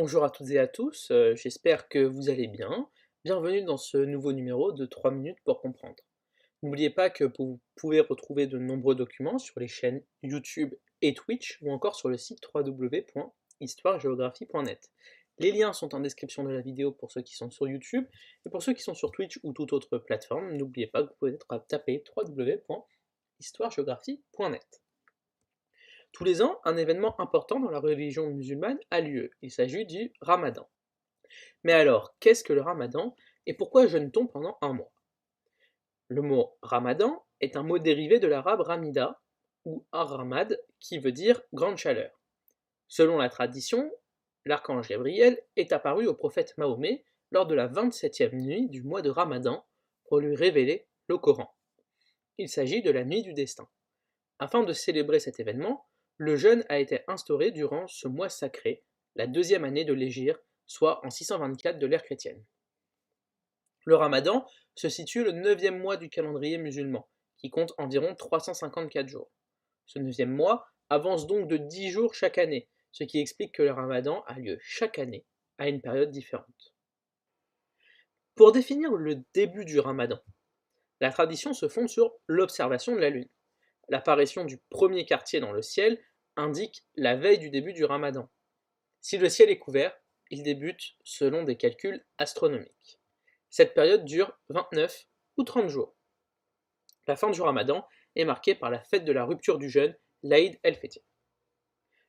Bonjour à toutes et à tous, euh, j'espère que vous allez bien. Bienvenue dans ce nouveau numéro de 3 minutes pour comprendre. N'oubliez pas que vous pouvez retrouver de nombreux documents sur les chaînes YouTube et Twitch ou encore sur le site www.histoiregéographie.net. Les liens sont en description de la vidéo pour ceux qui sont sur YouTube et pour ceux qui sont sur Twitch ou toute autre plateforme, n'oubliez pas que vous pouvez taper www.histoiregéographie.net. Tous les ans, un événement important dans la religion musulmane a lieu. Il s'agit du ramadan. Mais alors, qu'est-ce que le ramadan et pourquoi jeûne-t-on pendant un mois? Le mot ramadan est un mot dérivé de l'arabe ramida ou ar-ramad qui veut dire grande chaleur. Selon la tradition, l'archange Gabriel est apparu au prophète Mahomet lors de la 27e nuit du mois de ramadan pour lui révéler le Coran. Il s'agit de la nuit du destin. Afin de célébrer cet événement, le jeûne a été instauré durant ce mois sacré, la deuxième année de l'Égir, soit en 624 de l'ère chrétienne. Le ramadan se situe le neuvième mois du calendrier musulman, qui compte environ 354 jours. Ce neuvième mois avance donc de 10 jours chaque année, ce qui explique que le ramadan a lieu chaque année, à une période différente. Pour définir le début du ramadan, la tradition se fonde sur l'observation de la lune. L'apparition du premier quartier dans le ciel indique la veille du début du ramadan. Si le ciel est couvert, il débute selon des calculs astronomiques. Cette période dure 29 ou 30 jours. La fin du ramadan est marquée par la fête de la rupture du jeûne, l'Aïd el-Fitr.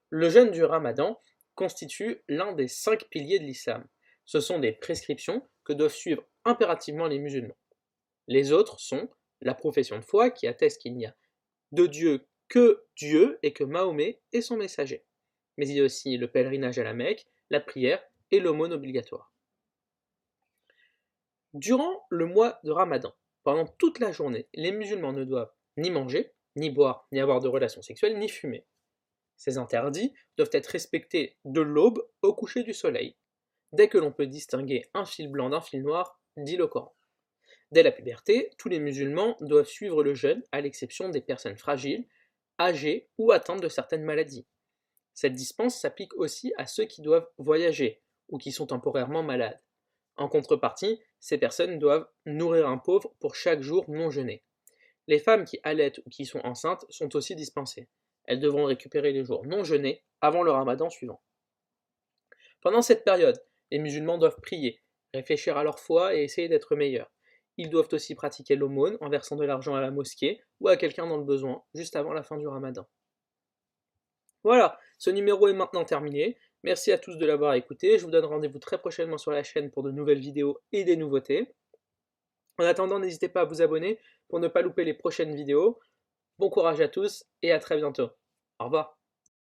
Le jeûne du ramadan constitue l'un des cinq piliers de l'islam. Ce sont des prescriptions que doivent suivre impérativement les musulmans. Les autres sont la profession de foi qui atteste qu'il n'y a de Dieu que Dieu et que Mahomet est son messager. Mais il y a aussi le pèlerinage à la Mecque, la prière et l'aumône obligatoire. Durant le mois de Ramadan, pendant toute la journée, les musulmans ne doivent ni manger, ni boire, ni avoir de relations sexuelles, ni fumer. Ces interdits doivent être respectés de l'aube au coucher du soleil. Dès que l'on peut distinguer un fil blanc d'un fil noir, dit le Coran. Dès la puberté, tous les musulmans doivent suivre le jeûne, à l'exception des personnes fragiles, âgés ou atteintes de certaines maladies. Cette dispense s'applique aussi à ceux qui doivent voyager ou qui sont temporairement malades. En contrepartie, ces personnes doivent nourrir un pauvre pour chaque jour non jeûné. Les femmes qui allaitent ou qui sont enceintes sont aussi dispensées. Elles devront récupérer les jours non jeûnés avant le ramadan suivant. Pendant cette période, les musulmans doivent prier, réfléchir à leur foi et essayer d'être meilleurs. Ils doivent aussi pratiquer l'aumône en versant de l'argent à la mosquée ou à quelqu'un dans le besoin, juste avant la fin du ramadan. Voilà, ce numéro est maintenant terminé. Merci à tous de l'avoir écouté. Je vous donne rendez-vous très prochainement sur la chaîne pour de nouvelles vidéos et des nouveautés. En attendant, n'hésitez pas à vous abonner pour ne pas louper les prochaines vidéos. Bon courage à tous et à très bientôt. Au revoir.